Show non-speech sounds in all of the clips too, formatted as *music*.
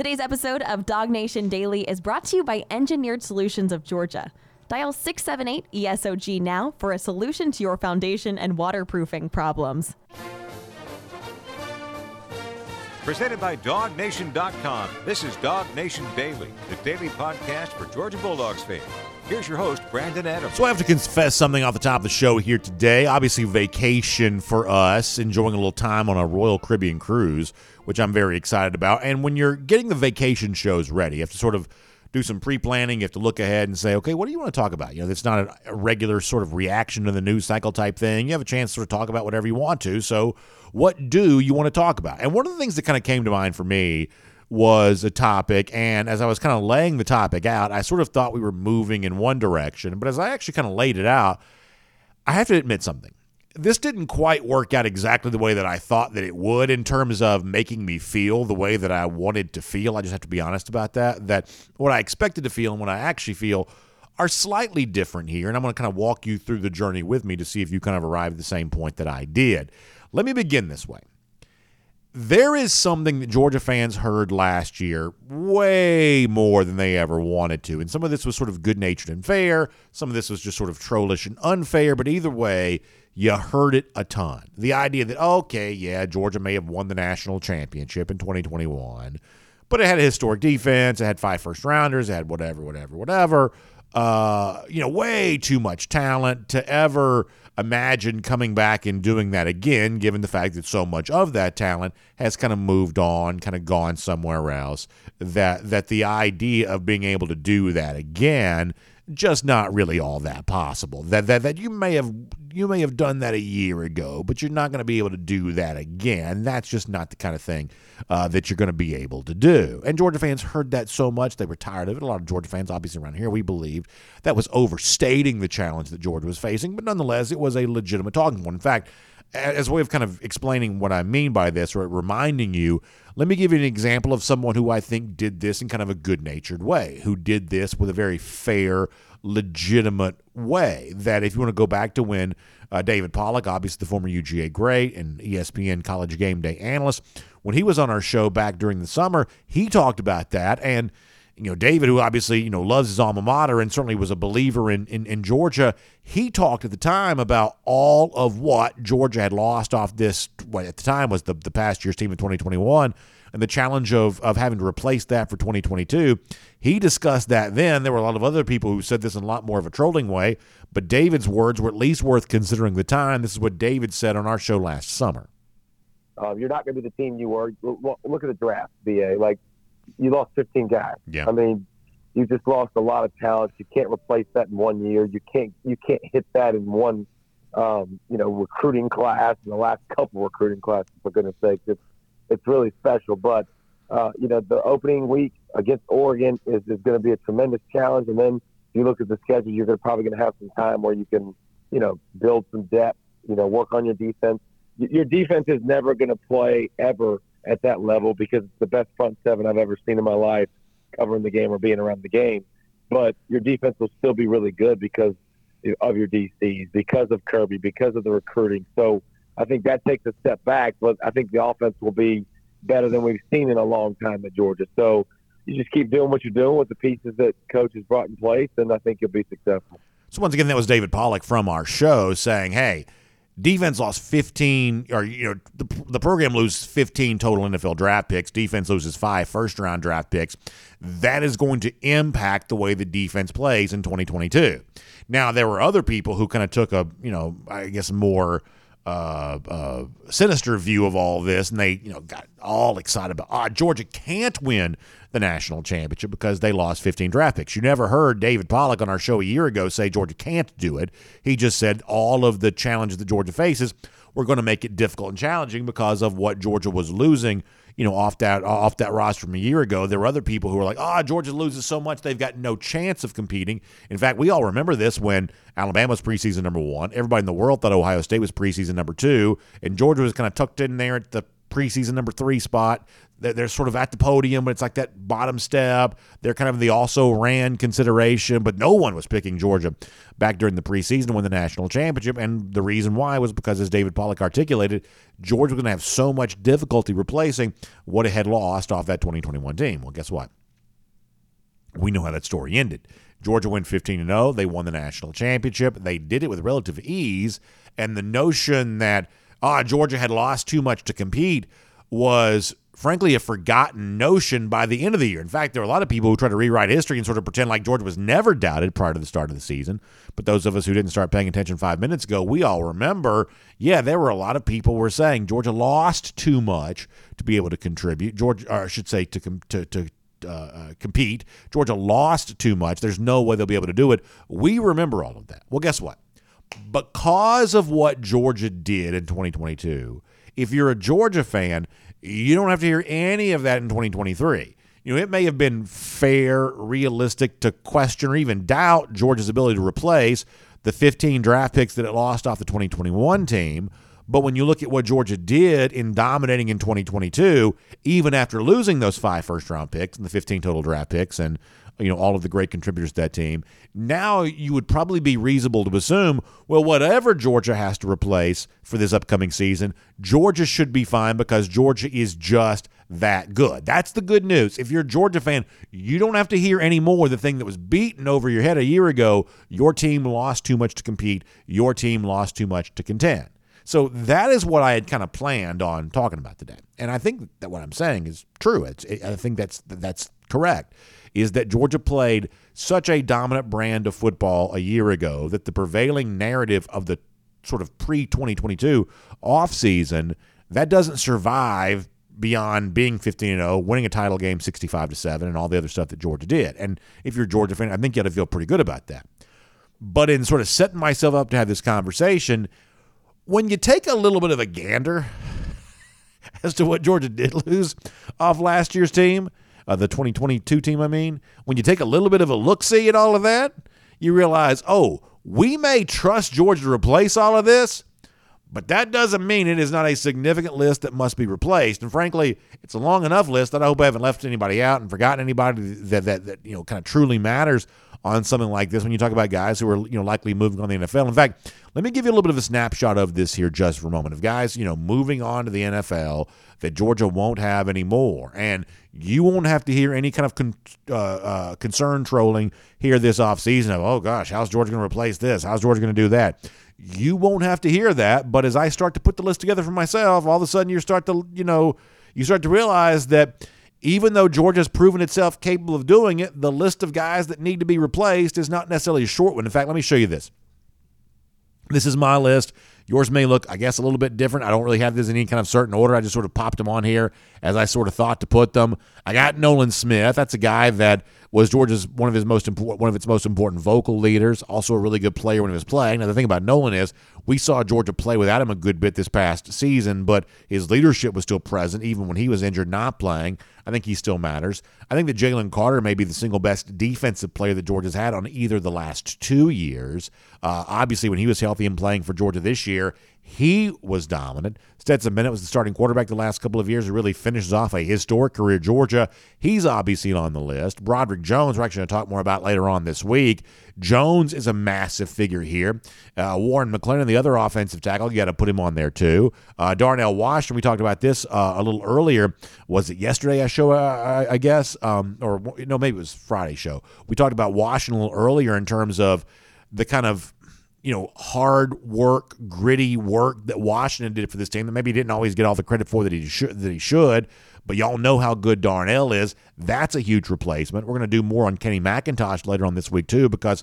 Today's episode of Dog Nation Daily is brought to you by Engineered Solutions of Georgia. Dial 678 ESOG now for a solution to your foundation and waterproofing problems. Presented by DogNation.com. This is Dog Nation Daily, the daily podcast for Georgia Bulldogs fans. Here's your host, Brandon Adams. So I have to confess something off the top of the show here today. Obviously, vacation for us, enjoying a little time on a Royal Caribbean cruise, which I'm very excited about. And when you're getting the vacation shows ready, you have to sort of do some pre-planning. You have to look ahead and say, okay, what do you want to talk about? You know, it's not a regular sort of reaction to the news cycle type thing. You have a chance to sort of talk about whatever you want to. So, what do you want to talk about? And one of the things that kind of came to mind for me was a topic. And as I was kind of laying the topic out, I sort of thought we were moving in one direction. But as I actually kind of laid it out, I have to admit something. This didn't quite work out exactly the way that I thought that it would in terms of making me feel the way that I wanted to feel. I just have to be honest about that. That what I expected to feel and what I actually feel are slightly different here. And I'm going to kind of walk you through the journey with me to see if you kind of arrive at the same point that I did. Let me begin this way there is something that Georgia fans heard last year way more than they ever wanted to. And some of this was sort of good natured and fair. Some of this was just sort of trollish and unfair. But either way, you heard it a ton. The idea that, okay, yeah, Georgia may have won the national championship in 2021, but it had a historic defense. It had five first rounders. It had whatever, whatever, whatever. Uh, you know, way too much talent to ever imagine coming back and doing that again, given the fact that so much of that talent has kind of moved on, kind of gone somewhere else. That that the idea of being able to do that again just not really all that possible. That that that you may have you may have done that a year ago, but you're not going to be able to do that again. That's just not the kind of thing uh, that you're going to be able to do. And Georgia fans heard that so much they were tired of it. A lot of Georgia fans, obviously around here, we believed that was overstating the challenge that Georgia was facing, but nonetheless, it was a legitimate talking point. In fact, as a way of kind of explaining what I mean by this or reminding you, let me give you an example of someone who I think did this in kind of a good natured way, who did this with a very fair, legitimate way. That if you want to go back to when uh, David Pollack, obviously the former UGA great and ESPN college game day analyst, when he was on our show back during the summer, he talked about that. And you know, David, who obviously, you know, loves his alma mater and certainly was a believer in, in, in, Georgia, he talked at the time about all of what Georgia had lost off this, what at the time was the, the past year's team in 2021, and the challenge of, of having to replace that for 2022. He discussed that then. There were a lot of other people who said this in a lot more of a trolling way, but David's words were at least worth considering the time. This is what David said on our show last summer. Uh, you're not going to be the team you were. Look at the draft, BA. Like, you lost 15 guys. Yeah. I mean, you just lost a lot of talent. You can't replace that in one year. You can't you can't hit that in one um, you know recruiting class in the last couple recruiting classes. For goodness sake, it's it's really special. But uh, you know the opening week against Oregon is, is going to be a tremendous challenge. And then if you look at the schedule, you're gonna, probably going to have some time where you can you know build some depth. You know work on your defense. Your defense is never going to play ever at that level because it's the best front seven I've ever seen in my life covering the game or being around the game. But your defense will still be really good because of your DCs, because of Kirby, because of the recruiting. So I think that takes a step back, but I think the offense will be better than we've seen in a long time at Georgia. So you just keep doing what you're doing with the pieces that coach has brought in place, and I think you'll be successful. So once again, that was David Pollack from our show saying, "Hey, defense lost 15 or you know the, the program loses 15 total NFL draft picks. Defense loses five first round draft picks. That is going to impact the way the defense plays in 2022 now there were other people who kind of took a you know I guess more uh, uh, sinister view of all this, and they you know got all excited about ah Georgia can't win the national championship because they lost 15 draft picks. You never heard David Pollack on our show a year ago say Georgia can't do it. He just said all of the challenges that Georgia faces were going to make it difficult and challenging because of what Georgia was losing you know, off that off that roster from a year ago. There were other people who were like, "Ah, oh, Georgia loses so much they've got no chance of competing." In fact, we all remember this when Alabama was preseason number one. Everybody in the world thought Ohio State was preseason number two, and Georgia was kind of tucked in there at the preseason number three spot. They're, sort of at the podium, but it's like that bottom step. They're kind of the also ran consideration, but no one was picking Georgia back during the preseason to win the national championship. And the reason why was because, as David Pollack articulated, Georgia was going to have so much difficulty replacing what it had lost off that 2021 team. Well, guess what? We know how that story ended. Georgia went 15 0. They won the national championship. They did it with relative ease. And the notion that ah, Georgia had lost too much to compete was frankly a forgotten notion by the end of the year. In fact, there are a lot of people who try to rewrite history and sort of pretend like Georgia was never doubted prior to the start of the season. But those of us who didn't start paying attention five minutes ago, we all remember, yeah, there were a lot of people were saying Georgia lost too much to be able to contribute. Georgia, or I should say, to to to uh, uh, compete. Georgia lost too much. There's no way they'll be able to do it. We remember all of that. Well, guess what? Because of what Georgia did in 2022, if you're a Georgia fan, you don't have to hear any of that in 2023. You know, it may have been fair, realistic to question or even doubt Georgia's ability to replace the 15 draft picks that it lost off the 2021 team. But when you look at what Georgia did in dominating in 2022, even after losing those five first round picks and the 15 total draft picks and you know all of the great contributors to that team, now you would probably be reasonable to assume, well, whatever Georgia has to replace for this upcoming season, Georgia should be fine because Georgia is just that good. That's the good news. If you're a Georgia fan, you don't have to hear anymore the thing that was beaten over your head a year ago. Your team lost too much to compete. Your team lost too much to contend. So that is what I had kind of planned on talking about today, and I think that what I'm saying is true. It's, I think that's that's correct. Is that Georgia played such a dominant brand of football a year ago that the prevailing narrative of the sort of pre 2022 offseason that doesn't survive beyond being 15 0, winning a title game 65 to 7, and all the other stuff that Georgia did. And if you're a Georgia fan, I think you ought to feel pretty good about that. But in sort of setting myself up to have this conversation, when you take a little bit of a gander *laughs* as to what Georgia did lose off last year's team, uh, the 2022 team, I mean, when you take a little bit of a look see at all of that, you realize, oh, we may trust Georgia to replace all of this, but that doesn't mean it is not a significant list that must be replaced. And frankly, it's a long enough list that I hope I haven't left anybody out and forgotten anybody that that, that you know kind of truly matters on something like this when you talk about guys who are you know likely moving on the NFL. In fact, let me give you a little bit of a snapshot of this here just for a moment. Of guys, you know, moving on to the NFL that Georgia won't have anymore, and you won't have to hear any kind of con- uh, uh, concern trolling here this offseason of, oh gosh, how's Georgia going to replace this? How's Georgia going to do that? You won't have to hear that. But as I start to put the list together for myself, all of a sudden you start to, you know, you start to realize that even though Georgia's proven itself capable of doing it, the list of guys that need to be replaced is not necessarily a short one. In fact, let me show you this. This is my list. Yours may look, I guess, a little bit different. I don't really have this in any kind of certain order. I just sort of popped them on here as I sort of thought to put them. I got Nolan Smith. That's a guy that was Georgia's one of his most important, one of its most important vocal leaders. Also a really good player when he was playing. Now the thing about Nolan is we saw Georgia play without him a good bit this past season, but his leadership was still present even when he was injured, not playing. I think he still matters. I think that Jalen Carter may be the single best defensive player that Georgia's had on either the last two years. Uh, obviously, when he was healthy and playing for Georgia this year, he was dominant. Stetson Bennett was the starting quarterback the last couple of years. Who really finishes off a historic career Georgia. He's obviously on the list. Broderick Jones, we're actually going to talk more about later on this week. Jones is a massive figure here. Uh, Warren McClendon, the other offensive tackle, you got to put him on there too. Uh, Darnell Washington, we talked about this uh, a little earlier. Was it yesterday? I show, uh, I, I guess, um, or no, maybe it was Friday show. We talked about Washington a little earlier in terms of the kind of you know, hard work, gritty work that Washington did for this team that maybe he didn't always get all the credit for that he should that he should. But y'all know how good Darnell is. That's a huge replacement. We're going to do more on Kenny McIntosh later on this week too, because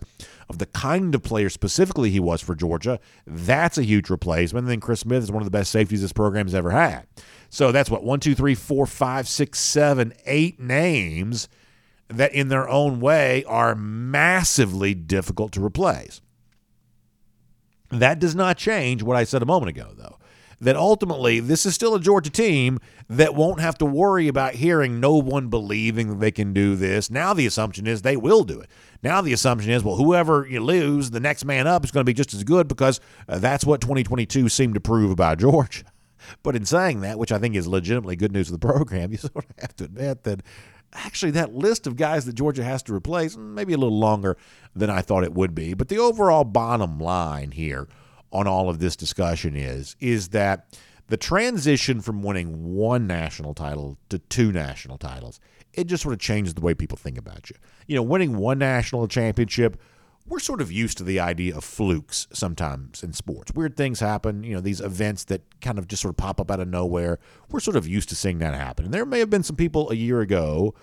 of the kind of player specifically he was for Georgia. That's a huge replacement. And then Chris Smith is one of the best safeties this program's ever had. So that's what one, two, three, four, five, six, seven, eight names that in their own way are massively difficult to replace. That does not change what I said a moment ago, though. That ultimately, this is still a Georgia team that won't have to worry about hearing no one believing that they can do this. Now, the assumption is they will do it. Now, the assumption is, well, whoever you lose, the next man up is going to be just as good because uh, that's what 2022 seemed to prove about *laughs* Georgia. but in saying that, which I think is legitimately good news for the program, *laughs* you sort of have to admit that actually that list of guys that Georgia has to replace mm, maybe a little longer than I thought it would be. But the overall bottom line here on all of this discussion is is that the transition from winning one national title to two national titles, it just sort of changes the way people think about you. You know, winning one national championship we're sort of used to the idea of flukes sometimes in sports. Weird things happen, you know, these events that kind of just sort of pop up out of nowhere. We're sort of used to seeing that happen. And there may have been some people a year ago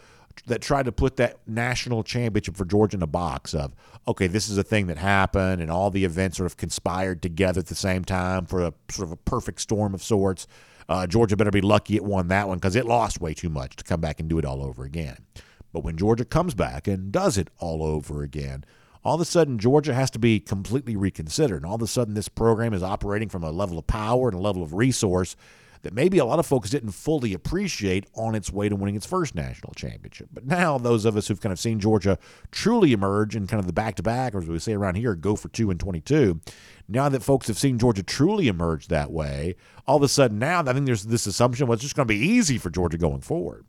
that tried to put that national championship for Georgia in a box of, okay, this is a thing that happened and all the events sort of conspired together at the same time for a sort of a perfect storm of sorts. Uh, Georgia better be lucky it won that one because it lost way too much to come back and do it all over again. But when Georgia comes back and does it all over again, all of a sudden Georgia has to be completely reconsidered. And all of a sudden this program is operating from a level of power and a level of resource that maybe a lot of folks didn't fully appreciate on its way to winning its first national championship. But now those of us who've kind of seen Georgia truly emerge in kind of the back to back, or as we say around here, go for two and 22, now that folks have seen Georgia truly emerge that way, all of a sudden now I think there's this assumption, well, it's just going to be easy for Georgia going forward.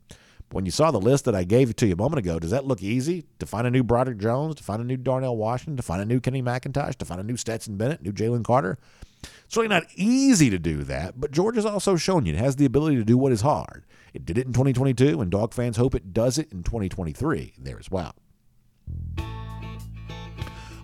When you saw the list that I gave to you a moment ago, does that look easy to find a new Broderick Jones, to find a new Darnell Washington, to find a new Kenny McIntosh, to find a new Stetson Bennett, new Jalen Carter? It's really not easy to do that, but Georgia's also shown you it has the ability to do what is hard. It did it in 2022, and dog fans hope it does it in 2023 there as well.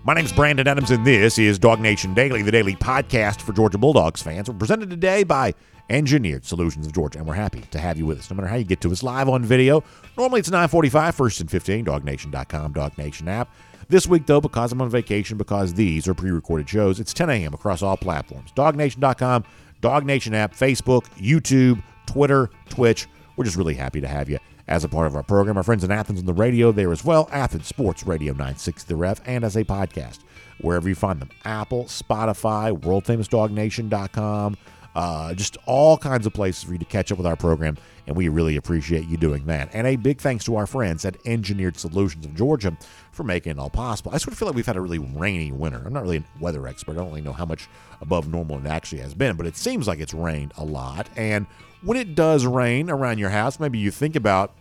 My name is Brandon Adams, and this is Dog Nation Daily, the daily podcast for Georgia Bulldogs fans. We're presented today by Engineered Solutions of Georgia, and we're happy to have you with us, no matter how you get to us live on video. Normally it's 945, first and 15, dognation.com, Dog Nation app. This week, though, because I'm on vacation, because these are pre-recorded shows, it's 10 a.m. across all platforms. DogNation.com, Dog Nation app, Facebook, YouTube, Twitter, Twitch. We're just really happy to have you as a part of our program. Our friends in Athens on the radio there as well, Athens Sports Radio 960 The Ref, and as a podcast, wherever you find them. Apple, Spotify, WorldFamousDogNation.com, uh, just all kinds of places for you to catch up with our program, and we really appreciate you doing that. And a big thanks to our friends at Engineered Solutions of Georgia for making it all possible. I sort of feel like we've had a really rainy winter. I'm not really a weather expert. I don't really know how much above normal it actually has been, but it seems like it's rained a lot. And when it does rain around your house, maybe you think about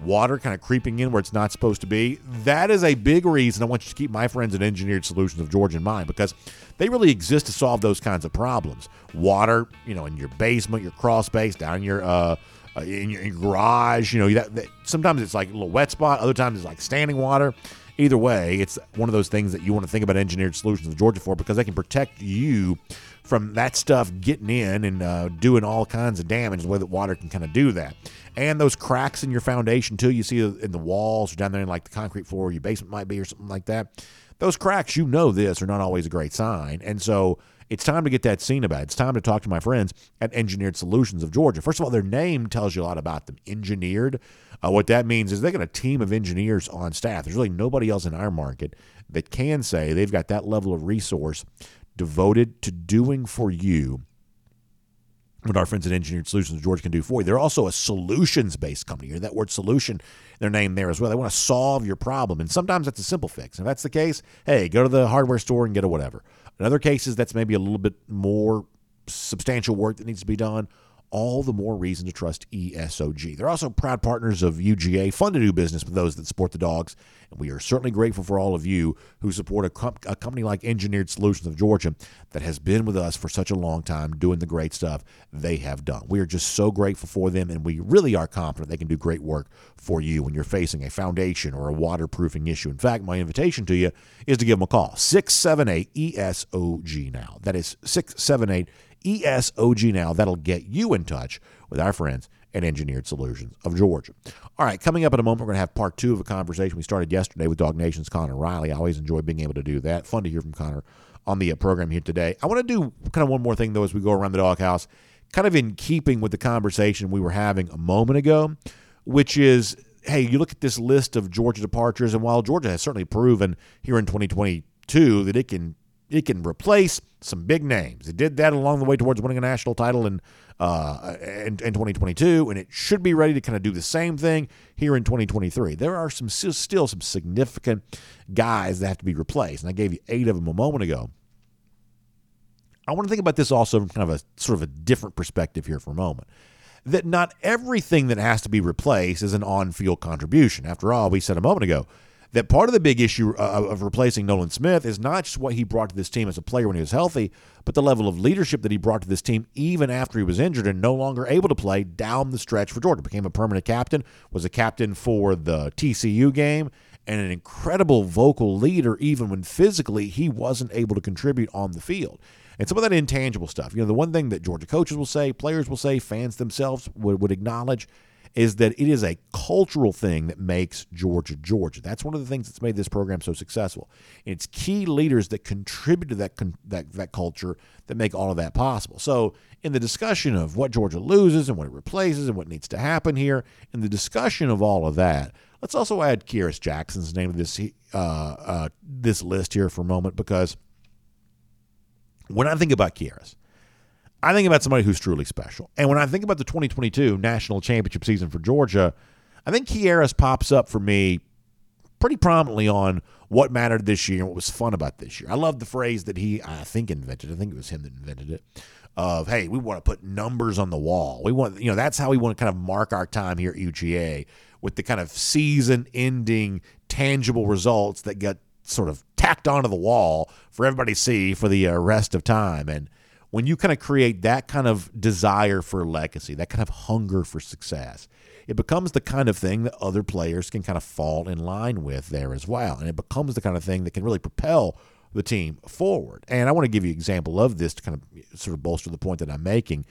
water kind of creeping in where it's not supposed to be. That is a big reason I want you to keep my friends at Engineered Solutions of Georgia in mind because they really exist to solve those kinds of problems. Water, you know, in your basement, your crawl space, down your uh, uh in your, in your garage. You know, that, that, sometimes it's like a little wet spot. Other times it's like standing water. Either way, it's one of those things that you want to think about Engineered Solutions of Georgia for because they can protect you from that stuff getting in and uh, doing all kinds of damage the way that water can kind of do that. And those cracks in your foundation, too, you see in the walls or down there in like the concrete floor, your basement might be or something like that. Those cracks, you know this, are not always a great sign. And so it's time to get that seen about. It's time to talk to my friends at Engineered Solutions of Georgia. First of all, their name tells you a lot about them. Engineered. Uh, what that means is they got a team of engineers on staff. There's really nobody else in our market that can say they've got that level of resource devoted to doing for you what our friends at Engineered Solutions George can do for you. They're also a solutions based company. That word solution, their name there as well. They want to solve your problem. And sometimes that's a simple fix. If that's the case, hey, go to the hardware store and get a whatever. In other cases, that's maybe a little bit more substantial work that needs to be done all the more reason to trust ESOG. They're also proud partners of UGA, fun to do business with those that support the dogs, and we are certainly grateful for all of you who support a, com- a, company like Engineered Solutions of Georgia that has been with us for such a long time doing the great stuff they have done. We are just so grateful for them, and we really are confident they can do great work for you when you're facing a foundation or a waterproofing issue. In fact, my invitation to you is to give them a call 678 ESOG now. That is 678 ESOG now. That'll get you in touch with our friends at Engineered Solutions of Georgia. All right, coming up in a moment, we're going to have part two of a conversation we started yesterday with Dog Nation's Connor Riley. I always enjoy being able to do that. Fun to hear from Connor on the uh, program here today. I want to do kind of one more thing, though, as we go around the doghouse, kind of in keeping with the conversation we were having a moment ago, which is hey, you look at this list of Georgia departures, and while Georgia has certainly proven here in 2022 that it can it can replace some big names. It did that along the way towards winning a national title in, uh, in, in 2022, and it should be ready to kind of do the same thing here in 2023. There are some still some significant guys that have to be replaced, and I gave you eight of them a moment ago. I want to think about this also from kind of a sort of a different perspective here for a moment. That not everything that has to be replaced is an on field contribution. After all, we said a moment ago that part of the big issue uh, of replacing Nolan Smith is not just what he brought to this team as a player when he was healthy, but the level of leadership that he brought to this team even after he was injured and no longer able to play down the stretch for Georgia. Became a permanent captain, was a captain for the TCU game, and an incredible vocal leader even when physically he wasn't able to contribute on the field. And some of that intangible stuff. You know, the one thing that Georgia coaches will say, players will say, fans themselves would, would acknowledge is that it is a cultural thing that makes Georgia Georgia. That's one of the things that's made this program so successful. And it's key leaders that contribute to that that that culture that make all of that possible. So, in the discussion of what Georgia loses and what it replaces and what needs to happen here, in the discussion of all of that, let's also add Kearis Jackson's name to this uh, uh, this list here for a moment because when I think about Kearis, I think about somebody who's truly special. And when I think about the 2022 national championship season for Georgia, I think Kearis pops up for me pretty prominently on what mattered this year and what was fun about this year. I love the phrase that he, I think, invented. I think it was him that invented it. Of hey, we want to put numbers on the wall. We want, you know, that's how we want to kind of mark our time here at UGA with the kind of season-ending tangible results that get sort of tacked onto the wall for everybody to see for the uh, rest of time. And when you kind of create that kind of desire for legacy, that kind of hunger for success, it becomes the kind of thing that other players can kind of fall in line with there as well. And it becomes the kind of thing that can really propel the team forward. And I want to give you an example of this to kind of sort of bolster the point that I'm making.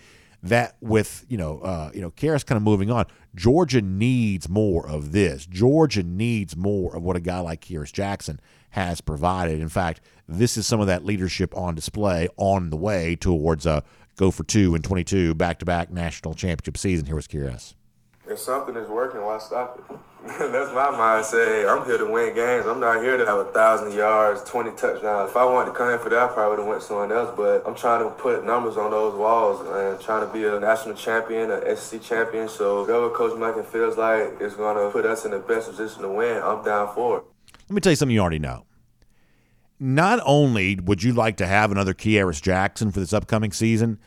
That with you know uh, you know Kearis kind of moving on, Georgia needs more of this. Georgia needs more of what a guy like Kearis Jackson has provided. In fact, this is some of that leadership on display on the way towards a go for two and 22 back to back national championship season. Here was Kearis. If something is working, why stop it? *laughs* That's my mindset. Hey, I'm here to win games. I'm not here to have a thousand yards, 20 touchdowns. If I wanted to come in for that, I probably would have went somewhere else. But I'm trying to put numbers on those walls and trying to be a national champion, an SEC champion. So whatever Coach Monken feels like is going to put us in the best position to win, I'm down for it. Let me tell you something you already know not only would you like to have another Kearis Jackson for this upcoming season,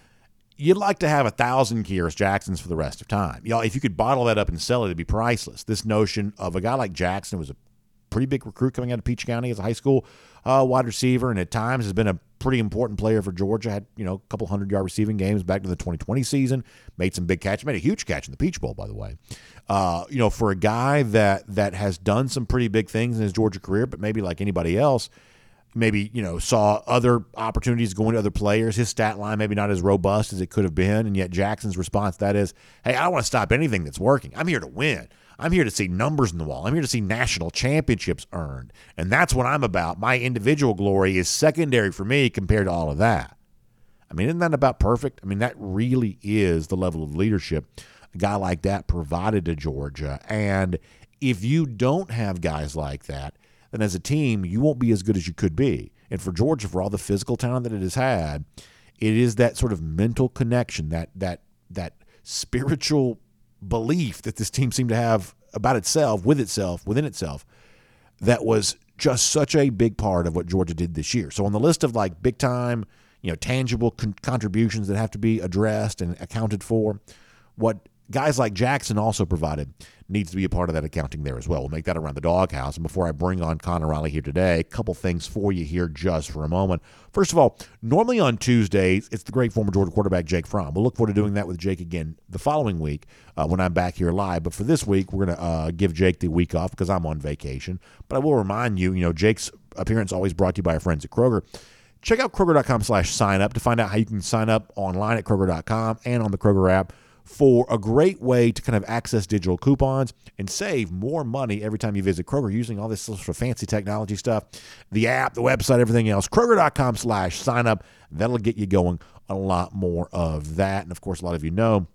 you'd like to have a thousand Kearis Jacksons for the rest of time. Y'all, if you could bottle that up and sell it, it'd be priceless. This notion of a guy like Jackson was a pretty big recruit coming out of Peach County as a high school uh, wide receiver, and at times has been a pretty important player for Georgia. Had you know a couple hundred yard receiving games back to the 2020 season. Made some big catches. Made a huge catch in the Peach Bowl, by the way. Uh, you know, for a guy that that has done some pretty big things in his Georgia career, but maybe like anybody else maybe you know saw other opportunities going to other players. His stat line maybe not as robust as it could have been, and yet Jackson's response that is, "Hey, I don't want to stop anything that's working. I'm here to win. I'm here to see numbers in the wall. I'm here to see national championships earned, and that's what I'm about. My individual glory is secondary for me compared to all of that." I mean, isn't that about perfect? I mean, that really is the level of leadership a guy like that provided to Georgia, and if you don't have guys like that then as a team, you won't be as good as you could be. And for Georgia, for all the physical talent that it has had, it is that sort of mental connection, that that that spiritual belief that this team seemed to have about itself, with itself, within itself, that was just such a big part of what Georgia did this year. So on the list of like big time, you know, tangible con- contributions that have to be addressed and accounted for, what guys like Jackson also provided needs to be a part of that accounting there as well. We'll make that around the doghouse. And before I bring on Connor Riley here today, a couple things for you here just for a moment. First of all, normally on Tuesdays, it's the great former Georgia quarterback Jake Fromm. We'll look forward to doing that with Jake again the following week uh, when I'm back here live. But for this week, we're going to uh, give Jake the week off because I'm on vacation. But I will remind you, you know, Jake's appearance always brought to you by our friends at Kroger. Check out Kroger.com slash sign up to find out how you can sign up online at Kroger.com and on the Kroger app for a great way to kind of access digital coupons and save more money every time you visit Kroger using all this sort of fancy technology stuff, the app, the website, everything else. Kroger.com slash sign up. That'll get you going a lot more of that. And of course, a lot of you know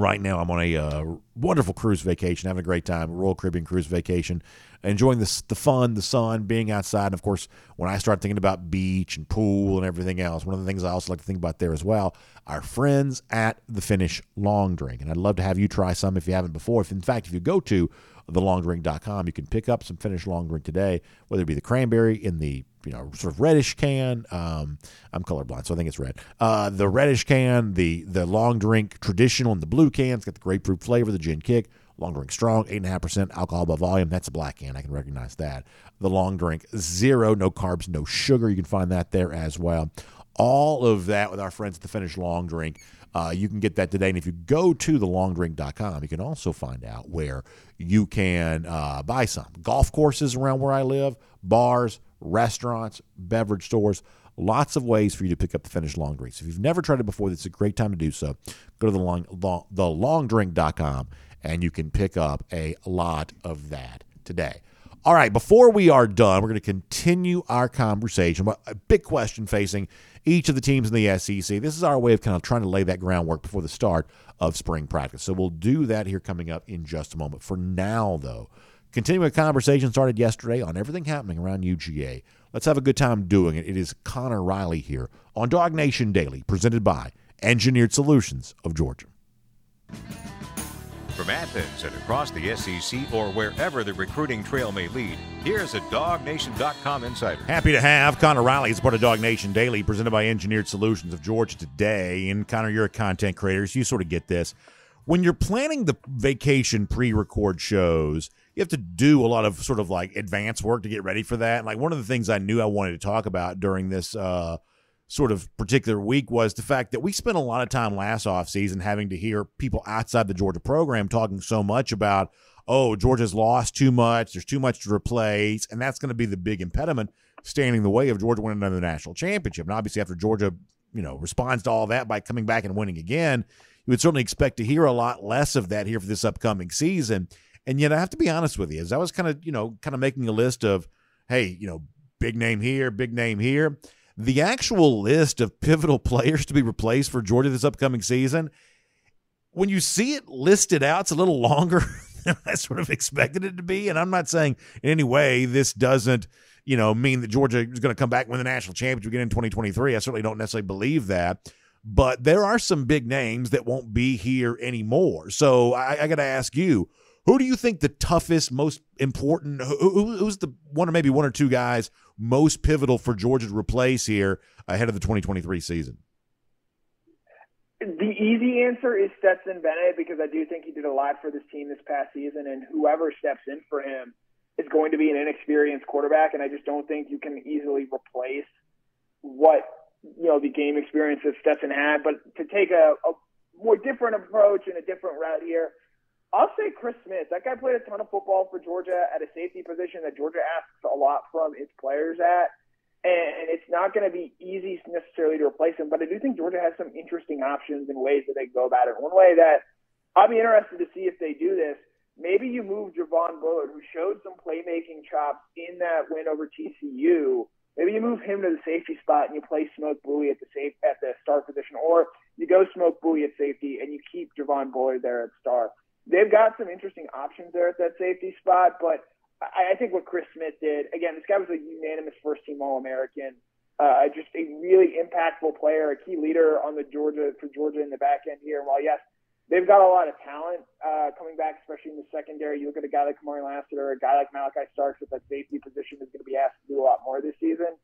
right now I'm on a uh, wonderful cruise vacation, having a great time, Royal Caribbean cruise vacation enjoying the, the fun, the sun, being outside. And of course, when I start thinking about beach and pool and everything else, one of the things I also like to think about there as well, our friends at the Finnish Long Drink. And I'd love to have you try some if you haven't before. If in fact, if you go to thelongdrink.com, you can pick up some Finnish Long Drink today, whether it be the cranberry in the you know sort of reddish can. Um, I'm colorblind, so I think it's red. Uh, the reddish can, the the long drink traditional, and the blue can. It's got the grapefruit flavor, the gin kick. Long drink strong, eight and a half percent alcohol by volume. That's a black can. I can recognize that. The long drink zero, no carbs, no sugar. You can find that there as well. All of that with our friends at the Finnish Long Drink. Uh, you can get that today. And if you go to thelongdrink.com, you can also find out where you can uh, buy some. Golf courses around where I live, bars, restaurants, beverage stores, lots of ways for you to pick up the finished Long Drinks. If you've never tried it before, is a great time to do so. Go to the long, long, thelongdrink.com and you can pick up a lot of that today. All right, before we are done, we're going to continue our conversation. A big question facing each of the teams in the SEC. This is our way of kind of trying to lay that groundwork before the start of spring practice. So we'll do that here coming up in just a moment. For now, though, continuing a conversation started yesterday on everything happening around UGA. Let's have a good time doing it. It is Connor Riley here on Dog Nation Daily, presented by Engineered Solutions of Georgia. From Athens and across the SEC or wherever the recruiting trail may lead, here's a DogNation.com insider. Happy to have Connor Riley as part of Dog Nation Daily, presented by Engineered Solutions of Georgia today. And Connor, you're a content creator, so you sort of get this. When you're planning the vacation pre-record shows, you have to do a lot of sort of like advance work to get ready for that. And like one of the things I knew I wanted to talk about during this uh, sort of particular week was the fact that we spent a lot of time last offseason having to hear people outside the Georgia program talking so much about, oh, Georgia's lost too much, there's too much to replace, and that's going to be the big impediment standing in the way of Georgia winning another national championship. And obviously, after Georgia, you know, responds to all that by coming back and winning again, you would certainly expect to hear a lot less of that here for this upcoming season. And yet, I have to be honest with you, as I was kind of, you know, kind of making a list of, hey, you know, big name here, big name here the actual list of pivotal *laughs* players to be replaced for Georgia this upcoming season, when you see it listed out, it's a little *laughs* longer than I sort of expected it to be. And I'm not saying in any way this doesn't, you know, mean that Georgia is going to come back and win the national championship again in 2023. I certainly don't necessarily believe that. But there are some big names that won't be here anymore. So I, I got to ask you, who do you think the toughest, most important? Who, who's the one or maybe one or two guys most pivotal for Georgia to replace here ahead of the 2023 season? The easy answer is Stetson Bennett because I do think he did a lot for this team this past season, and whoever steps in for him is going to be an inexperienced quarterback, and I just don't think you can easily replace what you know the game experience that Stetson had. But to take a, a more different approach and a different route here. I'll say Chris Smith. That guy played a ton of football for Georgia at a safety position that Georgia asks a lot from its players at. And it's not going to be easy necessarily to replace him, but I do think Georgia has some interesting options and ways that they go about it. One way that I'll be interested to see if they do this, maybe you move Javon Bullard, who showed some playmaking chops in that win over TCU. Maybe you move him to the safety spot and you play Smoke Bowie at the safe at the star position, or you go Smoke Bowie at safety and you keep Javon Bullard there at star they've got some interesting options there at that safety spot. But I, I think what Chris Smith did, again, this guy was a unanimous first team All American. Uh, just a really impactful player, a key leader on the Georgia for Georgia in the back end here. And while yes, they've got a lot of talent uh, coming back, especially in the secondary. You look at a guy like Kamari Lassiter, a guy like Malaki Starks at that safety position is going to be asked to do a lot more this season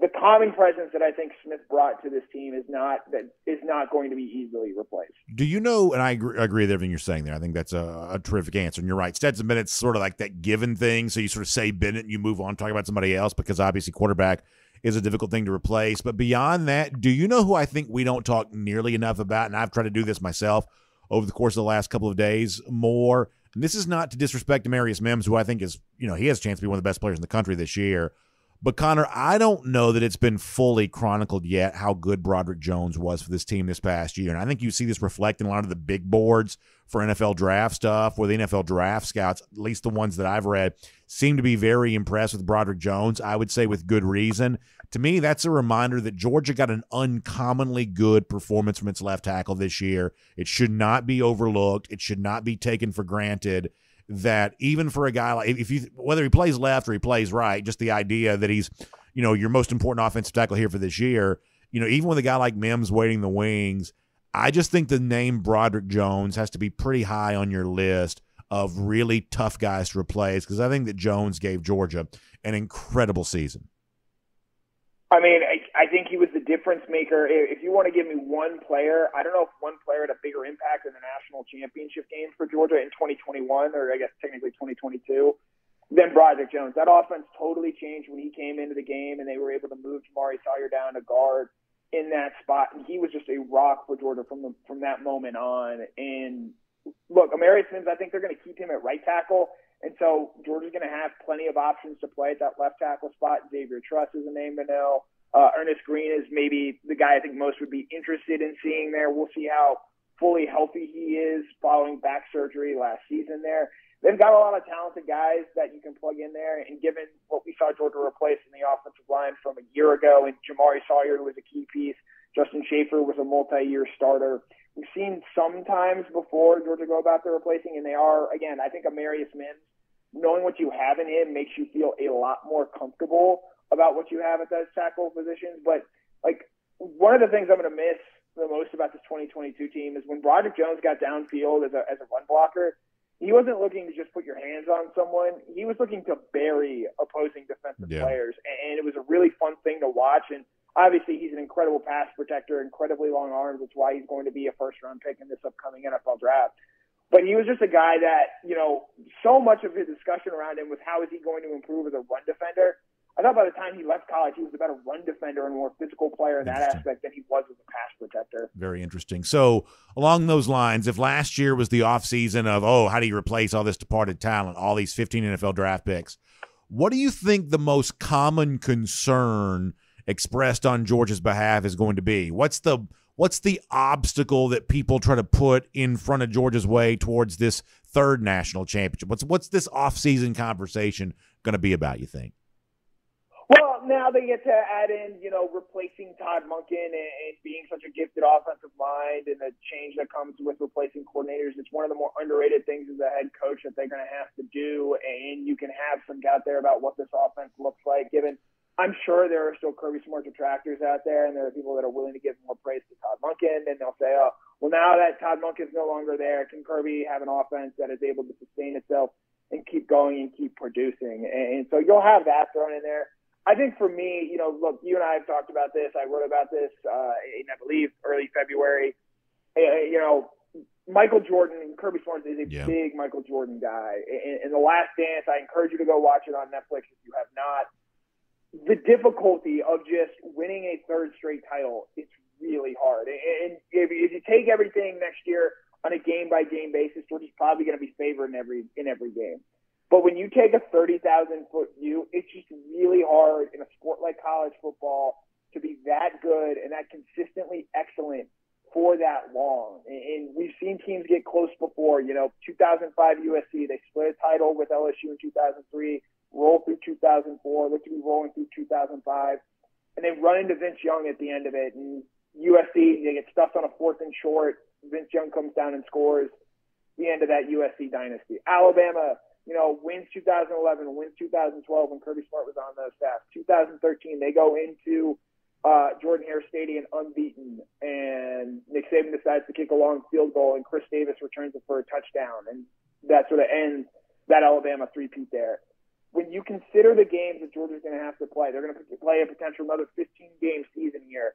the calming presence that I think Smith brought to this team is not that is not going to be easily replaced. Do you know? And I agree, agree with everything you're saying there. I think that's a, a, terrific answer. And you're right. Stetson Bennett's sort of like that given thing. So you sort of say Bennett, and you move on, talk about somebody else because obviously quarterback is a difficult thing to replace. But beyond that, do you know who I think we don't talk nearly enough about? And I've tried to do this myself over the course of the last couple of days more. And this is not to disrespect Demarius Mims, who I think is, you know, he has a chance to be one of the best players in the country this year. But Connor, I don't know that it's been fully chronicled yet how good Broderick Jones was for this team this past year. And I think you see this reflect in a lot of the big boards for NFL draft stuff, where the NFL draft scouts, at least the ones that I've read, seem to be very impressed with Broderick Jones. I would say with good reason. To me, that's a reminder that Georgia got an uncommonly good performance from its left tackle this year. It should not be overlooked. It should not be taken for granted that even for a guy like if you whether he plays left or he plays right, just the idea that he's you know your most important offensive tackle here for this year. You know, even with a guy like Mims waiting the wings, I just think the name Broderick Jones has to be pretty high on your list of really tough guys to replace because I think that Jones gave Georgia an incredible season. I mean, difference maker. If you want to give me one player, I don't know if one player had a bigger impact in the national championship game for Georgia in 2021, or I guess technically 2022, than Broderick Jones. That offense totally changed when he came into the game, and they were able to move Jamaree Salyer down to guard in that spot, and he was just a rock for Georgia from the, from that moment on. And look, Amarius Mims, I think they're going to keep him at right tackle. And so Georgia's going to have plenty of options to play at that left tackle spot. Xavier Truss is a name to know. Uh, Earnest Greene is maybe the guy I think most would be interested in seeing there. We'll see how fully healthy he is following back surgery last season there. They've got a lot of talented guys that you can plug in there. And given what we saw Georgia replace in the offensive line from a year ago, and Jamaree Salyer was a key piece, Justin Shaffer was a multi-year starter. We've seen sometimes before Georgia go about their replacing, and they are again. I think Amarius Mims knowing what you have in him makes you feel a lot more comfortable about what you have at those tackle positions. But like one of the things I'm going to miss the most about this 2022 team is when Broderick Jones got downfield as a as a run blocker. He wasn't looking to just put your hands on someone. He was looking to bury opposing defensive yeah. players, and it was a really fun thing to watch. And obviously, he's an incredible pass protector, incredibly long arms. That's why he's going to be a first round pick in this upcoming NFL draft. But he was just a guy that, you know, so much of his discussion around him was how is he going to improve as a run defender. I thought by the time he left college, he was a better run defender and more physical player in that aspect than he was as a pass protector. Very interesting. So, along those lines, if last year was the offseason of, oh, how do you replace all this departed talent, all these 15 NFL draft picks, what do you think the most common concern expressed on Georgia's behalf is going to be? What's the what's the obstacle that people try to put in front of Georgia's way towards this third national championship? What's what's this offseason conversation going to be about? You think? They get to add in, you know, replacing Todd Monken and, and being such a gifted offensive mind and the change that comes with replacing coordinators. It's one of the more underrated things as a head coach that they're going to have to do. And you can have some doubt there about what this offense looks like, given I'm sure there are still Kirby Smart detractors out there, and there are people that are willing to give more praise to Todd Monken, and they'll say, "Oh, well, now that Todd Monken's no longer there, can Kirby have an offense that is able to sustain itself and keep going and keep producing?" And, so you'll have that thrown in there. I think for me, you know, look, you and I have talked about this. I wrote about this uh, in, I believe, early February. Uh, you know, Michael Jordan Kirby Smart is a yeah. big Michael Jordan guy. In, in The Last Dance, I encourage you to go watch it on Netflix if you have not the difficulty of just winning a third straight title it's really hard. And if, if you take everything next year on a game by game basis, Georgia's probably going to be favored in every in every game. But when you take a thirty thousand foot view, it's just really hard in a sport like college football to be that good and that consistently excellent for that long. And we've seen teams get close before. You know, 2005 USC, they split a title with LSU in 2003 roll through 2004, look to be rolling through 2005, and they run into Vince Young at the end of it. And USC, they get stuffed on a fourth and short. Vince Young comes down and scores. The end of that USC dynasty. Alabama, you know, wins 2011, wins 2012 when Kirby Smart was on the staff. 2013, they go into uh, Jordan Hare Stadium unbeaten, and Nick Saban decides to kick a long field goal, and Chris Davis returns it for a touchdown, and that sort of ends that Alabama three-peat there when you consider the games that Georgia's going to have to play, they're going to play a potential another 15 game season here.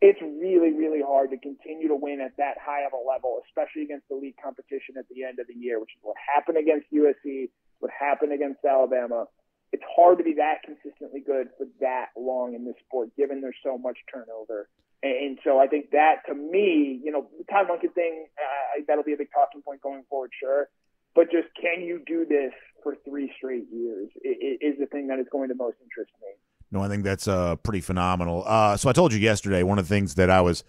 It's really, really hard to continue to win at that high of a level, especially against the elite competition at the end of the year, which is what happened against USC, what happened against Alabama. It's hard to be that consistently good for that long in this sport, given there's so much turnover. And so I think that, to me, you know, the Todd Monken thing, uh, that'll be a big talking point going forward, sure. But just can you do this for three straight years is the thing that is going to most interest me. No, I think that's uh, pretty phenomenal. Uh, so I told you yesterday, one of the things that I was,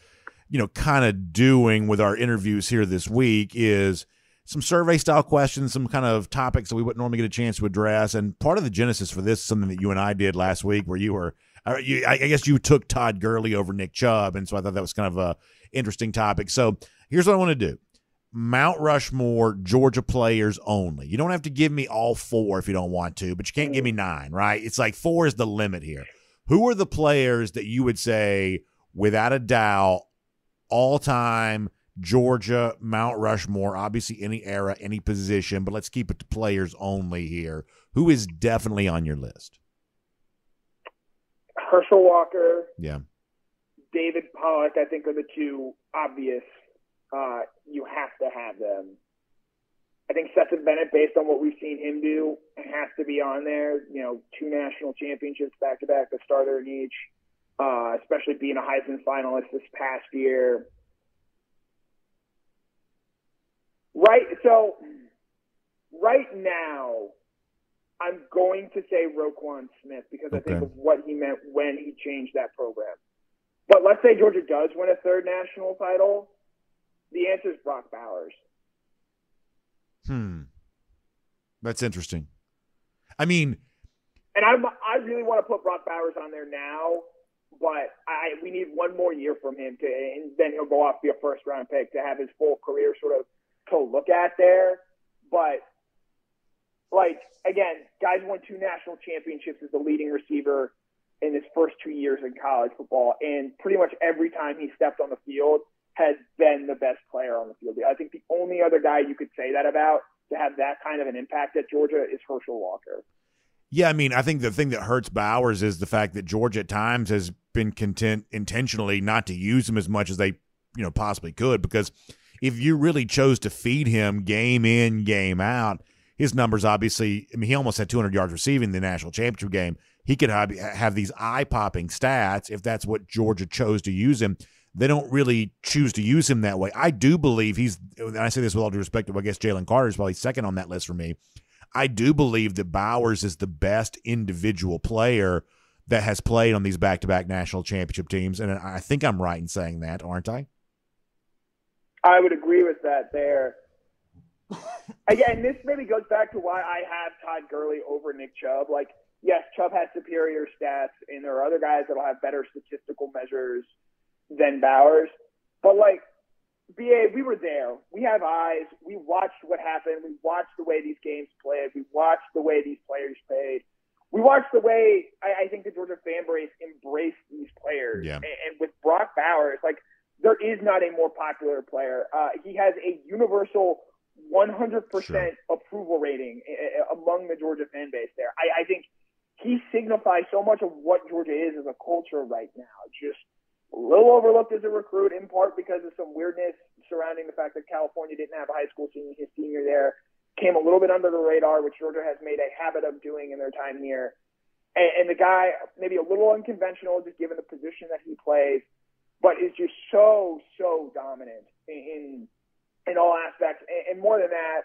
you know, kind of doing with our interviews here this week is some survey style questions, some kind of topics that we wouldn't normally get a chance to address. And part of the genesis for this is something that you and I did last week, where you were, uh, I guess you took Todd Gurley over Nick Chubb, and so I thought that was kind of a interesting topic. So here's what I want to do. Mount Rushmore Georgia players only. You don't have to give me all four if you don't want to, but you can't give me nine, right? It's like four is the limit here. Who are the players that you would say, without a doubt, all time Georgia Mount Rushmore? Obviously, any era, any position, but let's keep it to players only here. Who is definitely on your list? Herschel Walker, Yeah. David Pollack, I think are the two obvious. Uh, you have to have them. I think Stetson Bennett, based on what we've seen him do, has to be on there. You know, two national championships back to back, the starter in each, uh, especially being a Heisman finalist this past year. Right, so right now, I'm going to say Roquan Smith because I think of what he meant when he changed that program. But let's say Georgia does win a third national title. The answer is Brock Bowers. Hmm. That's interesting. I mean, And I'm, I really want to put Brock Bowers on there now, but I we need one more year from him to, and then he'll go off be a first round pick to have his full career sort of to look at there. But like again, guys won two national championships as the leading receiver in his first two years in college football, and pretty much every time he stepped on the field has been the best player on the field. I think the only other guy you could say that about to have that kind of an impact at Georgia is Herschel Walker. yeah, I mean, I think the thing that hurts Bowers is the fact that Georgia at times has been content intentionally not to use him as much as they, you know, possibly could because if you really chose to feed him game in, game out, his numbers obviously, I mean, he almost had 200 yards receiving the national championship game. He could have, have these eye popping stats if that's what Georgia chose to use him. They don't really choose to use him that way. I do believe he's, and I say this with all due respect I guess, Jalen Carter is probably second on that list for me. I do believe that Bowers is the best individual player that has played on these back to back national championship teams. And I think I'm right in saying that, aren't I? I would agree with that there. *laughs* Again, this maybe goes back to why I have Todd Gurley over Nick Chubb. Like, yes, Chubb has superior stats, and there are other guys that'll have better statistical measures than Bowers. But like, BA, we were there. We have eyes. We watched what happened. We watched the way these games played. We watched the way these players played. We watched the way I, I think the Georgia fan base embraced these players. Yeah. And, and with Brock Bowers, like there is not a more popular player. Uh, he has a universal 100% Sure. approval rating among the Georgia fan base there. I, I think he signifies so much of what Georgia is as a culture right now. Just little overlooked as a recruit, in part because of some weirdness surrounding the fact that California didn't have a high school senior his senior there. Came a little bit under the radar, which Georgia has made a habit of doing in their time here. And, and the guy, maybe a little unconventional, just given the position that he plays, but is just so so dominant in in all aspects. And, and more than that,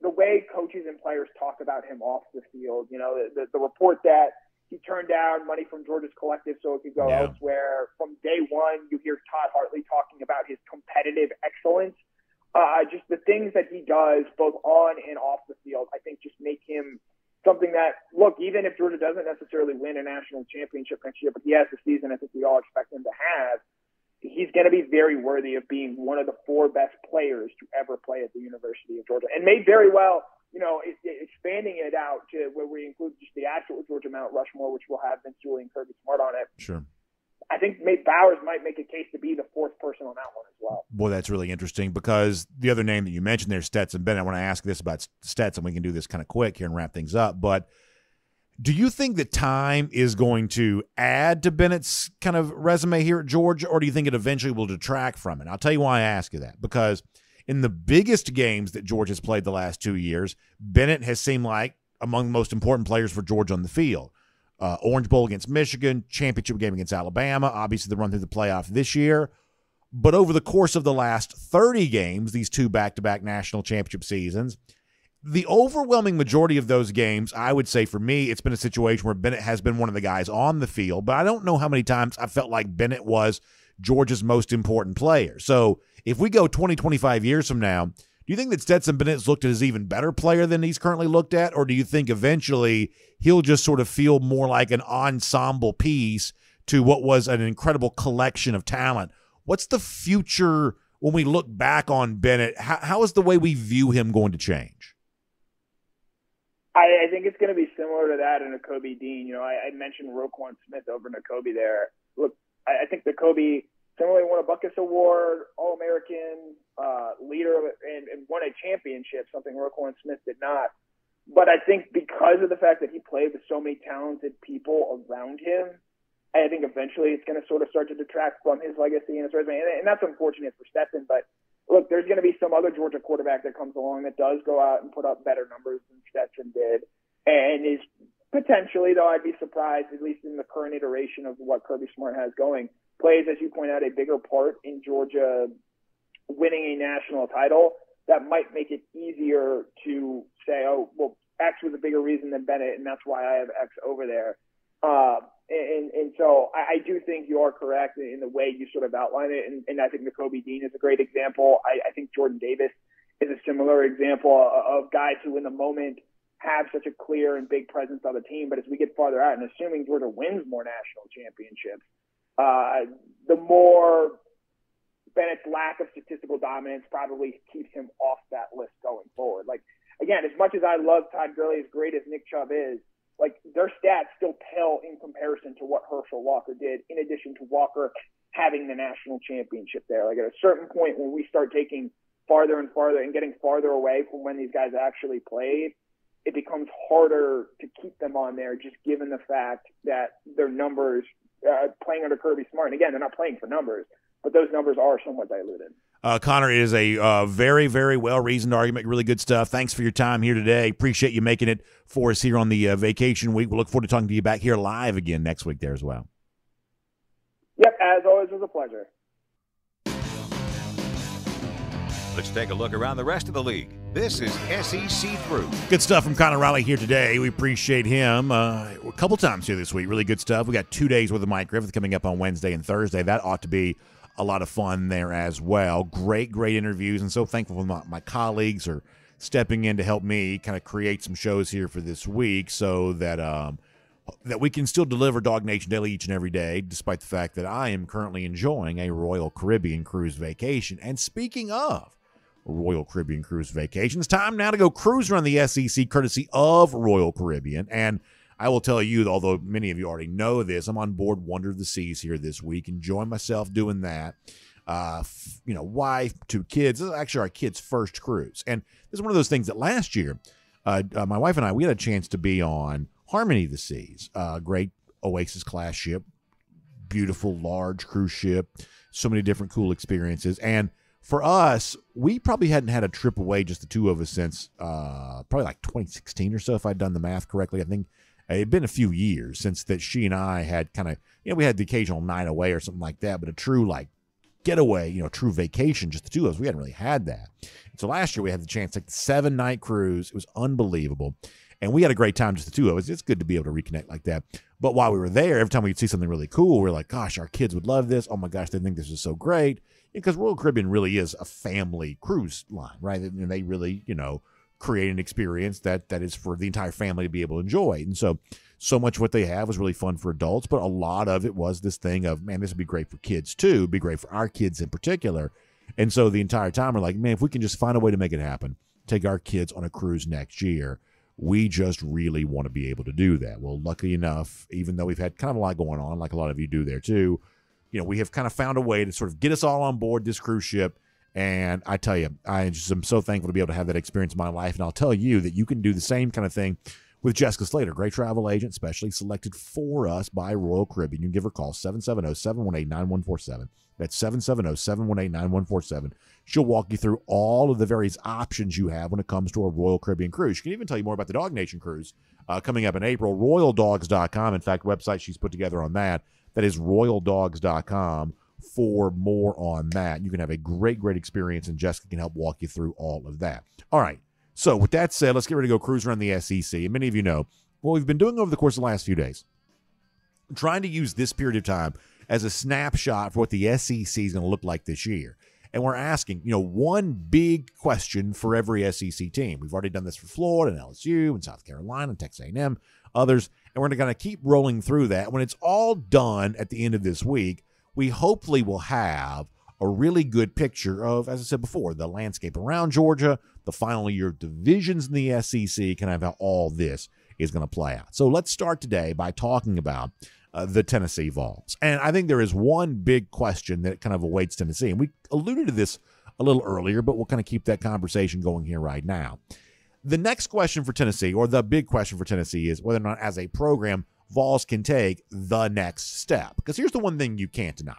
the way coaches and players talk about him off the field. You know, the, the, the report that he turned down money from Georgia's collective so it could go Yeah. elsewhere. From day one, you hear Todd Hartley talking about his competitive excellence. Uh, just the things that he does, both on and off the field, I think just make him something that, look, even if Georgia doesn't necessarily win a national championship next year, but he has the season I think we all expect him to have, he's going to be very worthy of being one of the four best players to ever play at the University of Georgia, and may very well, you know, it, it- expanding it out to where we include just the actual Georgia Mount Rushmore, which will have Vince Dooley and Kirby Smart on it. Sure. I think Nate Bowers might make a case to be the fourth person on that one as well. Boy, that's really interesting because the other name that you mentioned there, Stetson Bennett, I want to ask this about Stetson. We can do this kind of quick here and wrap things up. But do you think that time is going to add to Bennett's kind of resume here at Georgia, or do you think it eventually will detract from it? I'll tell you why I ask you that. Because in the biggest games that George has played the last two years, Bennett has seemed like among the most important players for George on the field. Uh, Orange Bowl against Michigan, championship game against Alabama, obviously the run through the playoff this year. But over the course of the last 30 games, these two back to back national championship seasons, the overwhelming majority of those games, I would say for me, it's been a situation where Bennett has been one of the guys on the field, but I don't know how many times I felt like Bennett was Georgia's most important player. So if we go 20, 25 years from now, do you think that Stetson Bennett's looked at as even better player than he's currently looked at? Or do you think eventually he'll just sort of feel more like an ensemble piece to what was an incredible collection of talent? What's the future when we look back on Bennett? How, how is the way we view him going to change? I, I think it's going to be similar to that in Nakobe Dean. You know, I, I mentioned Roquan Smith over Kobe there. Look, I, I think the Kobe similarly won a Butkus Award, All American, uh, leader of and, and won a championship, something Roquan Smith did not. But I think because of the fact that he played with so many talented people around him, I think eventually it's going to sort of start to detract from his legacy and his resume, and, and that's unfortunate for Stetson. But look, there's going to be some other Georgia quarterback that comes along that does go out and put up better numbers than Stetson did, and is potentially, though I'd be surprised, at least in the current iteration of what Kirby Smart has going, plays as you point out a bigger part in Georgia winning a national title. That might make it easier to say, oh, well, X was a bigger reason than Bennett, and that's why I have X over there. Uh, and, and so I, I do think you are correct in the way you sort of outline it. And, and I think Nakobe Dean is a great example. I, I think Jordan Davis is a similar example of guys who in the moment have such a clear and big presence on the team. But as we get farther out, and assuming Georgia wins more national championships, uh, the more Bennett's lack of statistical dominance probably keeps him off that list going forward. Like, again, as much as I love Todd Gurley, as great as Nick Chubb is, like their stats still pale in comparison to what Herschel Walker did, in addition to Walker having the national championship there. Like at a certain point when we start taking farther and farther and getting farther away from when these guys actually played, it becomes harder to keep them on there just given the fact that their numbers uh, playing under Kirby Smart. And again, they're not playing for numbers, but those numbers are somewhat diluted. Uh, Connor, it is a uh, very, very well reasoned argument. Really good stuff. Thanks for your time here today. Appreciate you making it for us here on the uh, vacation week. We'll look forward to talking to you back here live again next week there as well. Yep, as always, it was a pleasure. Let's take a look around the rest of the league. This is SEC Through. Good stuff from Connor Riley here today. We appreciate him uh, a couple times here this week. Really good stuff. We got two days with Mike Griffith coming up on Wednesday and Thursday. That ought to be a lot of fun there as well. Great, great interviews, and so thankful for my, my colleagues are stepping in to help me kind of create some shows here for this week, so that um, that we can still deliver DawgNation Daily each and every day, despite the fact that I am currently enjoying a Royal Caribbean cruise vacation. And speaking of Royal Caribbean cruise Vacations. time now to go cruise around the SEC, courtesy of Royal Caribbean, and I will tell you, although many of you already know this, I'm on board Wonder of the Seas here this week, enjoying myself doing that. Uh, f- you know, wife, two kids. This is actually our kids' first cruise, and this is one of those things that last year, uh, uh, my wife and I, we had a chance to be on Harmony of the Seas, uh, great Oasis class ship, beautiful large cruise ship, so many different cool experiences, and for us, we probably hadn't had a trip away, just the two of us, since uh, probably like 2016 or so, if I'd done the math correctly. I think it had been a few years since that she and I had kind of, you know, we had the occasional night away or something like that, but a true like getaway, you know, true vacation, just the two of us. We hadn't really had that. And so last year we had the chance, like seven night cruise. It was unbelievable. And we had a great time, just the two of us. It's good to be able to reconnect like that. But while we were there, every time we'd see something really cool, we are like, gosh, our kids would love this. Oh my gosh, they think this is so great. Because Royal Caribbean really is a family cruise line, right? And they really, you know, create an experience that that is for the entire family to be able to enjoy. And so so much what they have was really fun for adults, but a lot of it was this thing of, man, this would be great for kids too, be great for our kids in particular. And so the entire time we're like, man, if we can just find a way to make it happen, take our kids on a cruise next year, we just really want to be able to do that. Well, lucky enough, even though we've had kind of a lot going on, like a lot of you do there too, you know, we have kind of found a way to sort of get us all on board this cruise ship and I tell you, I just am so thankful to be able to have that experience in my life. And I'll tell you that you can do the same kind of thing with Jessica Slater, great travel agent, specially selected for us by Royal Caribbean. You can give her a call, 770 718 9147. That's 770 718 9147. She'll walk you through all of the various options you have when it comes to a Royal Caribbean cruise. She can even tell you more about the DawgNation cruise uh, coming up in April. RoyalDogs.com. In fact, website she's put together on that. That is RoyalDogs.com for more on that. You can have a great, great experience, and Jessica can help walk you through all of that. All right. So, with that said, let's get ready to go cruise around the SEC. And many of you know what we've been doing over the course of the last few days, trying to use this period of time as a snapshot for what the SEC is going to look like this year. And we're asking, you know, one big question for every SEC team. We've already done this for Florida and LSU and South Carolina and Texas A&M, others, and we're going to keep rolling through that. When it's all done at the end of this week, we hopefully will have a really good picture of, as I said before, the landscape around Georgia, the final year divisions in the SEC, kind of how all this is going to play out. So let's start today by talking about uh, the Tennessee Vols. And I think there is one big question that kind of awaits Tennessee. And we alluded to this a little earlier, but we'll kind of keep that conversation going here right now. The next question for Tennessee, or the big question for Tennessee, is whether or not, as a program, Vols can take the next step. Because here's the one thing you can't deny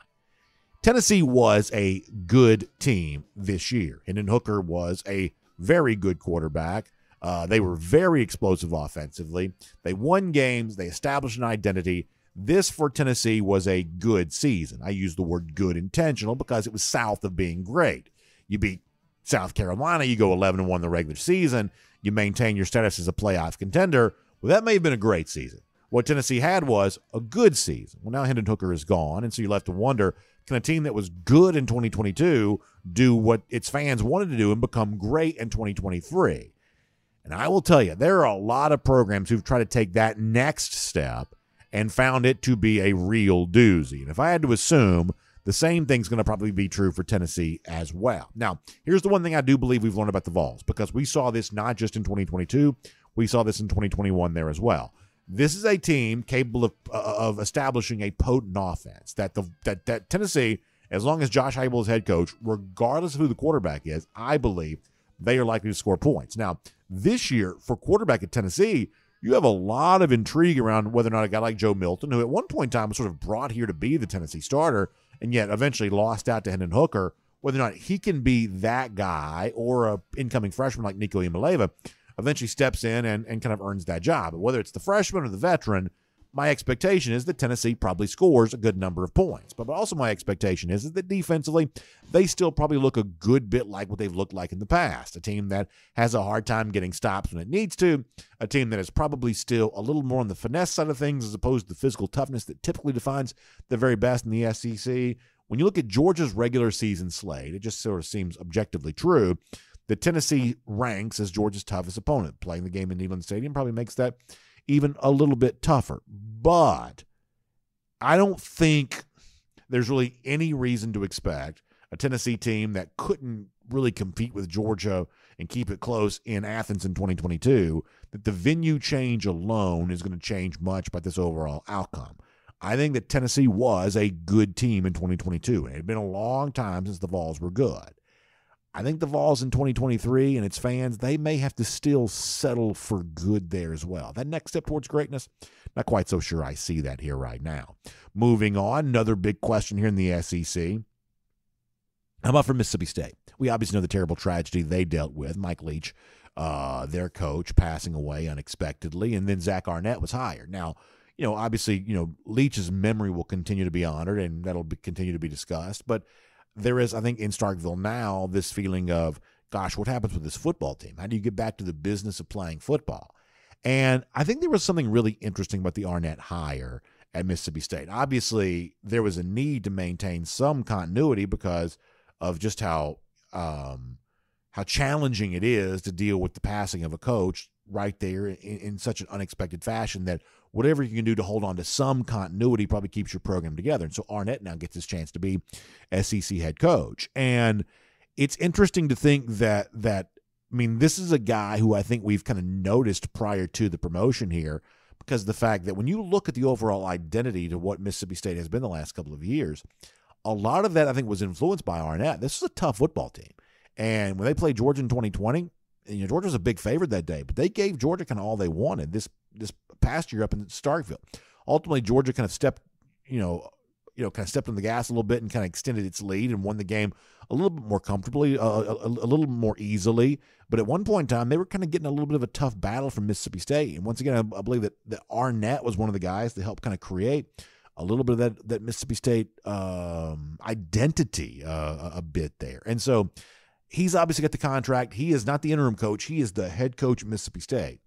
Tennessee was a good team this year. Hendon Hooker was a very good quarterback. Uh, they were very explosive offensively. They won games, they established an identity. This for Tennessee was a good season. I use the word good intentional because it was south of being great. You beat South Carolina, you go 11 and 1 in the regular season, you maintain your status as a playoff contender. Well, that may have been a great season. What Tennessee had was a good season. Well, now Hendon Hooker is gone, and so you're left to wonder can a team that was good in 2022 do what its fans wanted to do and become great in 2023? And I will tell you, there are a lot of programs who've tried to take that next step and found it to be a real doozy. And if I had to assume, the same thing's going to probably be true for Tennessee as well. Now, here's the one thing I do believe we've learned about the Vols because we saw this not just in 2022, we saw this in 2021 there as well. This is a team capable of, uh, of establishing a potent offense. That the that that Tennessee, as long as Josh Heupel is head coach, regardless of who the quarterback is, I believe they are likely to score points. Now, this year for quarterback at Tennessee, you have a lot of intrigue around whether or not a guy like Joe Milton, who at one point in time was sort of brought here to be the Tennessee starter, and yet eventually lost out to Hendon Hooker, whether or not he can be that guy or a incoming freshman like Nico Iamaleava eventually steps in and, and kind of earns that job. But whether it's the freshman or the veteran, my expectation is that Tennessee probably scores a good number of points. But also my expectation is, is that defensively, they still probably look a good bit like what they've looked like in the past. A team that has a hard time getting stops when it needs to, a team that is probably still a little more on the finesse side of things as opposed to the physical toughness that typically defines the very best in the SEC. When you look at Georgia's regular season slate, it just sort of seems objectively true that Tennessee ranks as Georgia's toughest opponent. Playing the game in Neyland Stadium probably makes that even a little bit tougher. But I don't think there's really any reason to expect a Tennessee team that couldn't really compete with Georgia and keep it close in Athens in 2022 that the venue change alone is going to change much about this overall outcome. I think that Tennessee was a good team in 2022, and it had been a long time since the Vols were good. I think the Vols in 2023 and its fans, they may have to still settle for good there as well. That next step towards greatness, not quite so sure I see that here right now. Moving on, another big question here in the SEC. How about for Mississippi State? We obviously know the terrible tragedy they dealt with. Mike Leach, uh, their coach, passing away unexpectedly, and then Zach Arnett was hired. Now, you know, obviously, you know, Leach's memory will continue to be honored, and that'll be, continue to be discussed. But there is, I think, in Starkville now, this feeling of, gosh, what happens with this football team? How do you get back to the business of playing football? And I think there was something really interesting about the Arnett hire at Mississippi State. Obviously, there was a need to maintain some continuity because of just how um, how challenging it is to deal with the passing of a coach right there in, in such an unexpected fashion that whatever you can do to hold on to some continuity probably keeps your program together. And so Arnett now gets his chance to be SEC head coach. And it's interesting to think that that I mean, this is a guy who I think we've kind of noticed prior to the promotion here because the fact that when you look at the overall identity to what Mississippi State has been the last couple of years, a lot of that I think was influenced by Arnett. This is a tough football team. And when they played Georgia in 2020, you know, Georgia was a big favorite that day, but they gave Georgia kind of all they wanted this this past year up in Starkville. Ultimately, Georgia kind of stepped, you know, you know, kind of stepped on the gas a little bit and kind of extended its lead and won the game a little bit more comfortably, uh, a, a, little more easily. But at one point in time, they were kind of getting a little bit of a tough battle from Mississippi State. And once again, I, I believe that, that Arnett was one of the guys to help kind of create a little bit of that, that Mississippi State um, identity uh, a bit there. And so he's obviously got the contract. He is not the interim coach, he is the head coach at Mississippi State.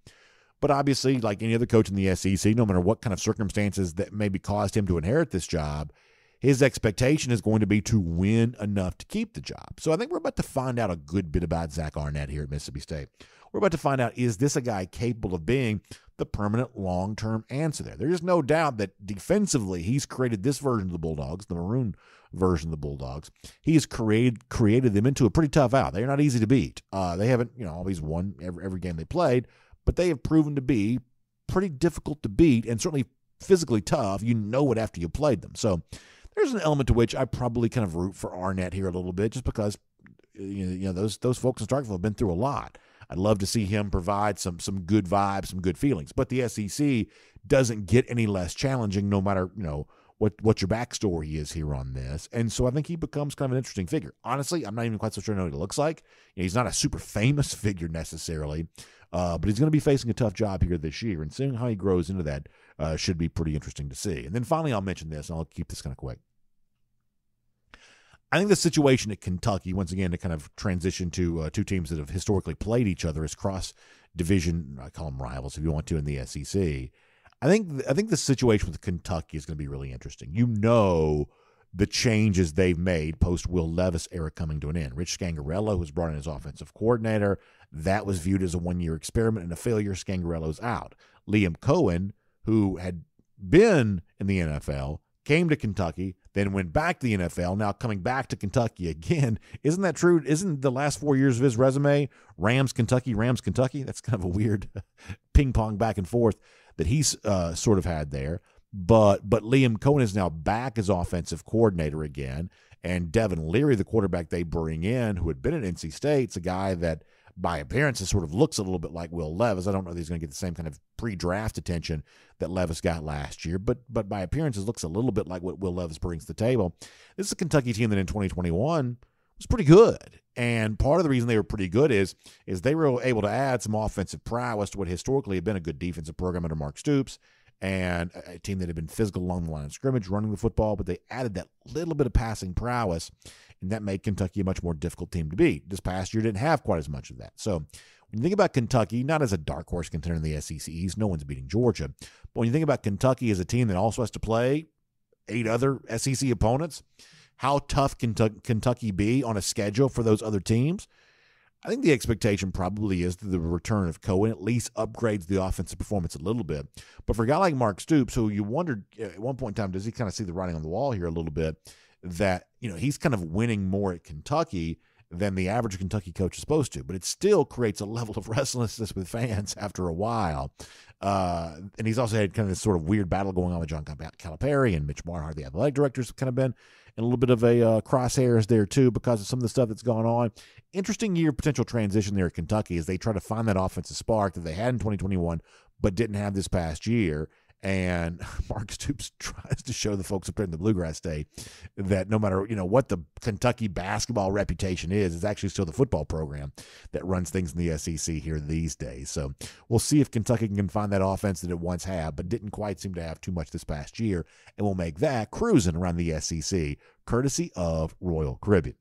But obviously, like any other coach in the SEC, no matter what kind of circumstances that maybe caused him to inherit this job, his expectation is going to be to win enough to keep the job. So I think we're about to find out a good bit about Zach Arnett here at Mississippi State. We're about to find out is this a guy capable of being the permanent long term answer there? There's no doubt that defensively, he's created this version of the Bulldogs, the maroon version of the Bulldogs. He's created created them into a pretty tough out. They're not easy to beat. Uh, they haven't, you know, always won every, every game they played, but they have proven to be pretty difficult to beat and certainly physically tough. You know it after you played them. So there's an element to which I probably kind of root for Arnett here a little bit, just because you know those those folks in Starkville have been through a lot. I'd love to see him provide some some good vibes, some good feelings. But the SEC doesn't get any less challenging, no matter you know what what your backstory is here on this. And so I think he becomes kind of an interesting figure. Honestly, I'm not even quite so sure I know what he looks like. You know, he's not a super famous *laughs* figure necessarily, uh, but he's going to be facing a tough job here this year, and seeing how he grows into that uh, should be pretty interesting to see. And then finally, I'll mention this, and I'll keep this kind of quick. I think the situation at Kentucky, once again, to kind of transition to uh, two teams that have historically played each other as cross division, I call them rivals if you want to, in the SEC. I think I think the situation with Kentucky is going to be really interesting. You know the changes they've made post Will Levis era coming to an end. Rich Scangarello was brought in as offensive coordinator. That was viewed as a one year experiment and a failure. Scangarello's out. Liam Coen, who had been in the NFL, came to Kentucky, then went back to the NFL, now coming back to Kentucky again. *laughs* Isn't that true? Isn't the last four years of his resume Rams, Kentucky, Rams, Kentucky? That's kind of a weird *laughs* ping pong back and forth that he's uh, sort of had there. But but Liam Coen is now back as offensive coordinator again, and Devin Leary, the quarterback they bring in, who had been at NC State, a guy that by appearances sort of looks a little bit like Will Levis. I don't know if he's going to get the same kind of pre-draft attention that Levis got last year, but but by appearances looks a little bit like what Will Levis brings to the table. This is a Kentucky team that in 2021 was pretty good. And part of the reason they were pretty good is is they were able to add some offensive prowess to what historically had been a good defensive program under Mark Stoops and a team that had been physical along the line of scrimmage, running the football, but they added that little bit of passing prowess, and that made Kentucky a much more difficult team to beat. This past year didn't have quite as much of that. So when you think about Kentucky, not as a dark horse contender in the SEC East, no one's beating Georgia. But when you think about Kentucky as a team that also has to play eight other SEC opponents, how tough can Kentucky be on a schedule for those other teams? I think the expectation probably is that the return of Coen at least upgrades the offensive performance a little bit. But for a guy like Mark Stoops, who you wondered uh, at one point in time, does he kind of see the writing on the wall here a little bit? That, you know, he's kind of winning more at Kentucky than the average Kentucky coach is supposed to. But it still creates a level of *laughs* restlessness with fans after a while. Uh, and he's also had kind of this sort of weird battle going on with John Calipari and Mitch Barnhart, the athletic directors, have kind of been and a little bit of a uh, crosshairs there too because of some of the stuff that's gone on. Interesting year potential transition there at Kentucky as they try to find that offensive spark that they had in 2021 but didn't have this past year. And *laughs* Mark Stoops *laughs* tries to show the folks up there in the Bluegrass State that no matter you know what the Kentucky basketball reputation is, it's actually still the football program that runs things in the SEC here these days. So we'll see if Kentucky can find that offense that it once had, but didn't quite seem to have too much this past year, and we'll make that cruising around the SEC, courtesy of Royal Caribbean.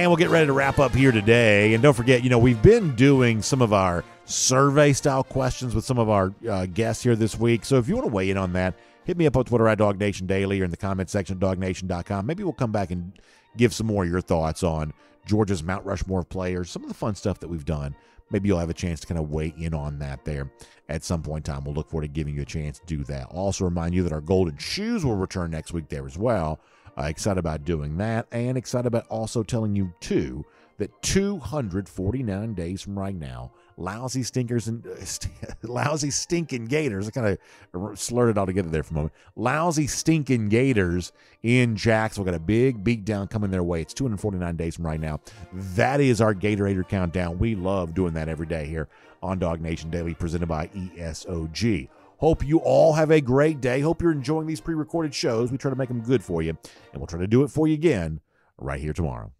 And we'll get ready to wrap up here today. And don't forget, you know, we've been doing some of our survey style questions with some of our uh, guests here this week. So if you want to weigh in on that, hit me up on Twitter at DawgNation Daily or in the comment section at dawgnation.com. Maybe we'll come back and give some more of your thoughts on Georgia's Mount Rushmore players, some of the fun stuff that we've done. Maybe you'll have a chance to kind of weigh in on that there at some point in time. We'll look forward to giving you a chance to do that. Also remind you that our golden shoes will return next week there as well. Uh, excited about doing that and excited about also telling you, too, that 249 days from right now, lousy stinkers and uh, st- *laughs* lousy stinking gators. I kind of slurred it all together there for a moment. Lousy stinking gators in Jacksonville got a big beat down coming their way. It's 249 days from right now. That is our Gatorator countdown. We love doing that every day here on DawgNation Daily, presented by ESOG. Hope you all have a great day. Hope you're enjoying these pre recorded shows. We try to make them good for you, and we'll try to do it for you again right here tomorrow.